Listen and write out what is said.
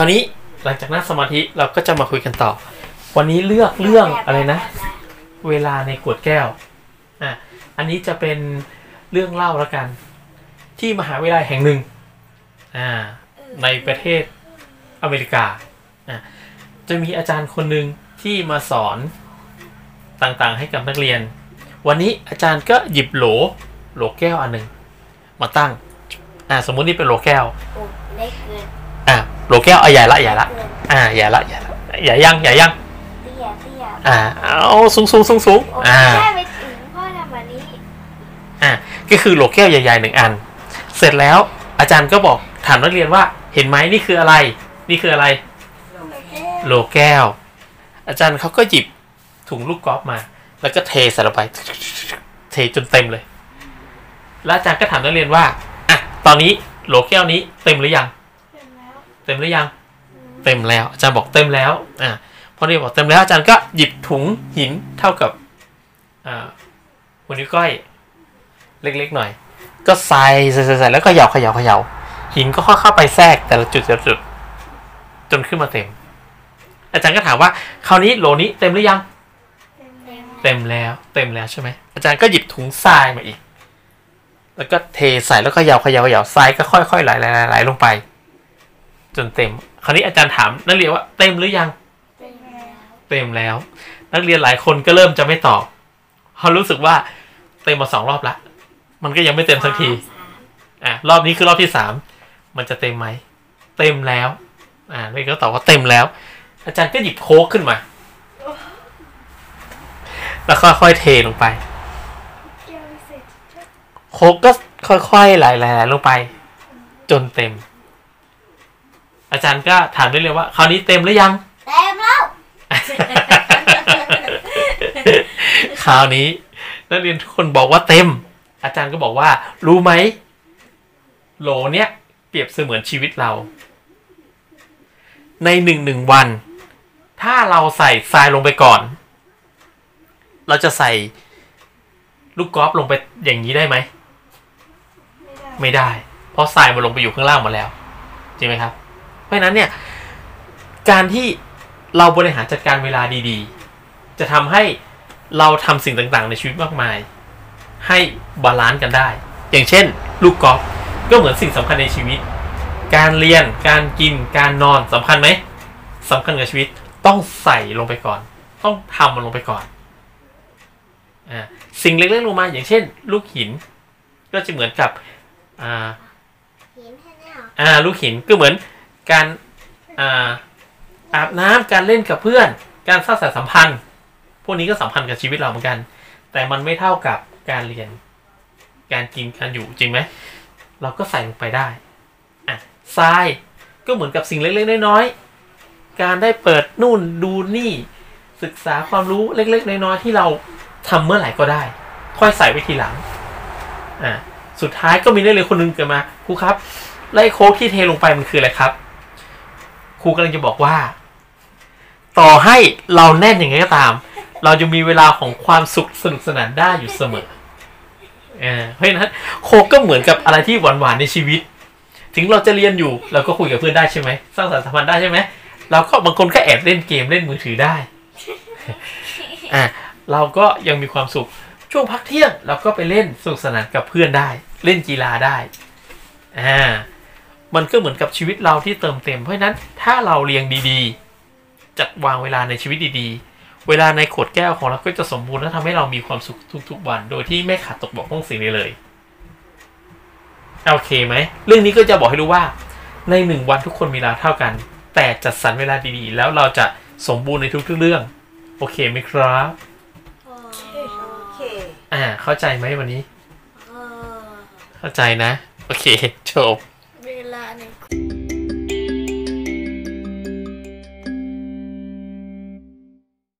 ราวนี้หลังจากนั่งสมาธิเราก็จะมาคุยกันต่อ วันนี้เลือกเรื่องอะไรนะ เวลาในขวดแก้วอะอันนี้จะเป็นเรื่องเล่าแล้วกัน ที่มหาวิทยาลัยแห่งหนึ่งอ่าในประเทศอเมริกาอะจะมีอาจารย์คนหนึ่งที่มาสอนต่างๆให้กับนักเรียน วันนี้อาจารย์ก็หยิบโหลโหลแก้วอันหนึ่งมาตั้งอ่าสมมุตินี่เป็นโหลแก้วเล็กเกิน โหลแก้วเอาใหญ่ละใหญ่ละเกินอ่าใหญ่ละใหญ่ละใหญ่ยังใหญ่ยังเตี้ยเตี้ยอ่าเอาสูงสูงสูงสูงโอ้อ่าได้ไปถึงพ่อทำแบบนี้อะก็คือโหลแก้วใหญ่ๆหนึ่งอัน เสร็จแล้วอาจารย์ก็บอกถามนักเรียนว่า เห็นไหมนี่คืออะไร นี่คืออะไร โหลแก้ว อาจารย์เขาก็หยิบถุงลูกกอล์ฟมา แล้วก็เทใส่ลงไปเทจนเต็มเลย แล้วอาจารย์ก็ถามนักเรียนว่าอะตอนนี้โหลแก้วนี้เต็มหรือยังเต็มหรือยัง เต็มแล้ว อาจารย์บอกเต็มแล้วอะพอเรียนบอกเต็มแล้วอาจารย์ก็หยิบถุงหินเท่ากับอ่าหัวนิ้วก้อยเล็กๆหน่อย ก็ใส่ใส่ใส่ใส่แล้วก็เหยาเขย่าเขย่าหินก็ค่อยเข้าไปแทรกแต่ละจุดแต่ละจุดจนขึ้นมาเต็ม อาจารย์ก็ถามว่าคราวนี้โหลนี้เต็มหรือยัง เต็มแล้วเต็มแล้วใช่ไหมอาจารย์ก็หยิบถุงทรายมาอีก แล้วก็เทใส่แล้วก็เหยาเขย่าเขย่าทรายก็ค่อยๆไหลไหลไหลไหลลงไป จนเต็ม คราวนี้อาจารย์ถามนักเรียนว่าเต็มหรือยังเต็มแล้ว นักเรียนหลายคนก็เริ่มจะไม่ตอบเขารู้สึกว่าเต็มมาสองรอบละ มันก็ยังไม่เต็มสักที อะรอบนี้คือรอบที่สาม มันจะเต็มไหม เต็มแล้ว อ่านักเรียนก็ตอบว่าเต็มแล้ว อาจารย์ก็หยิบโค้กขึ้นมา แล้วค่อยๆเทลงไป โค้กก็ค่อยๆไหลๆๆลงไป จนเต็ม อาจารย์ก็ถามได้เลยว่าคราวนี้เต็มหรือยัง เต็มแล้ว คราวนี้นักเรียนทุกคนบอกว่าเต็ม อาจารย์ก็บอกว่า รู้ไหมโหลเนี้ยเปรียบเสมือนชีวิตเรา ในหนึ่งหนึ่งวัน ถ้าเราใส่ทรายลงไปก่อน เราจะใส่ลูกกอล์ฟลงไปอย่างนี้ได้ไหม ไม่ได้ เพราะทรายมันลงไปอยู่ข้างล่างหมดแล้ว จริงไหมครับเพ ราะฉะนั้นเนี่ยการที่เราบริหารจัดการเวลาดีๆ จะทำให้เราทำสิ่งต่างๆ ในชีวิตมากมาย ให้ balance กันได้ อย่างเช่น ลูกกอล์ฟก็เหมือนสิ่งสำคัญในชีวิต การเรียนการกินการนอนสำคัญไหมสำคัญกับชีวิตต้องใส่ลงไปก่อน ต้องทำมันลงไปก่อนอ่าสิ่งเล็กๆลงมาอย่างเช่น ลูกหิน ก็จะเหมือนกับอ่าหินแค่นี้เหรออ่าลูกหินก็เหมือน การอาบน้ำการเล่นกับเพื่อน การสร้างสายสัมพันธ์ พวกนี้ก็สำคัญกับชีวิตเราเหมือนกัน แต่มันไม่เท่ากับการเรียน การกินการอยู่จริงไหมเราก็ใส่ลงไปได้อะทรายก็เหมือนกับสิ่งเล็กๆน้อยๆการได้เปิดนู่นดูนี่ ศึกษาความรู้เล็ก ๆ น้อยๆที่เราทำเมื่อไหร่ก็ได้ ค่อยใส่ไว้ทีหลังอะสุดท้ายก็มีนักเรียนคนหนึงเกิดมาครูครับแล้วไอ้โค้กที่เทลงไปมันคืออะไรครับ ครูกำลังจะบอกว่า ต่อให้เราแน่นอย่างไงก็ตาม เราจะมีเวลาของความสุขสนุกสนานได้อยู่เสมอเออเพราะฉะนั้นโคกก็เหมือนกับอะไรที่หวานๆในชีวิต ถึงเราจะเรียนอยู่เราก็คุยกับเพื่อนได้ใช่ไหมสร้างสรรค์สัมพันธ์ได้ใช่ไหมเราก็บางคนก็แอบเล่นเกมเล่นมือถือได้อะเราก็ยังมีความสุขช่วงพักเที่ยงเราก็ไปเล่นสนุกสนานกับเพื่อนได้ เล่นกีฬาได้อ่า มันก็เหมือนกับชีวิตเราที่เติมเต็ม เพราะฉะนั้นถ้าเราเรียงดีๆ จัดวางเวลาในชีวิตดีๆ เวลาในขวดแก้วของเราก็จะสมบูรณ์และทำให้เรามีความสุขทุกๆวัน โดยที่ไม่ขาดตกบกพร่องสิ่งใดเลยโอเคไหมเรื่องนี้ก็จะบอกให้รู้ว่า ในหนึ่งวันทุกคนมีเวลาเท่ากัน แต่จัดสรรเวลาดีๆ แล้วเราจะสมบูรณ์ในทุกๆเรื่อง โอเคไหมครับโอโอเคอ่าเข้าใจไหมวันนี้เออเข้าใจนะ โอเคจบ เวลาใน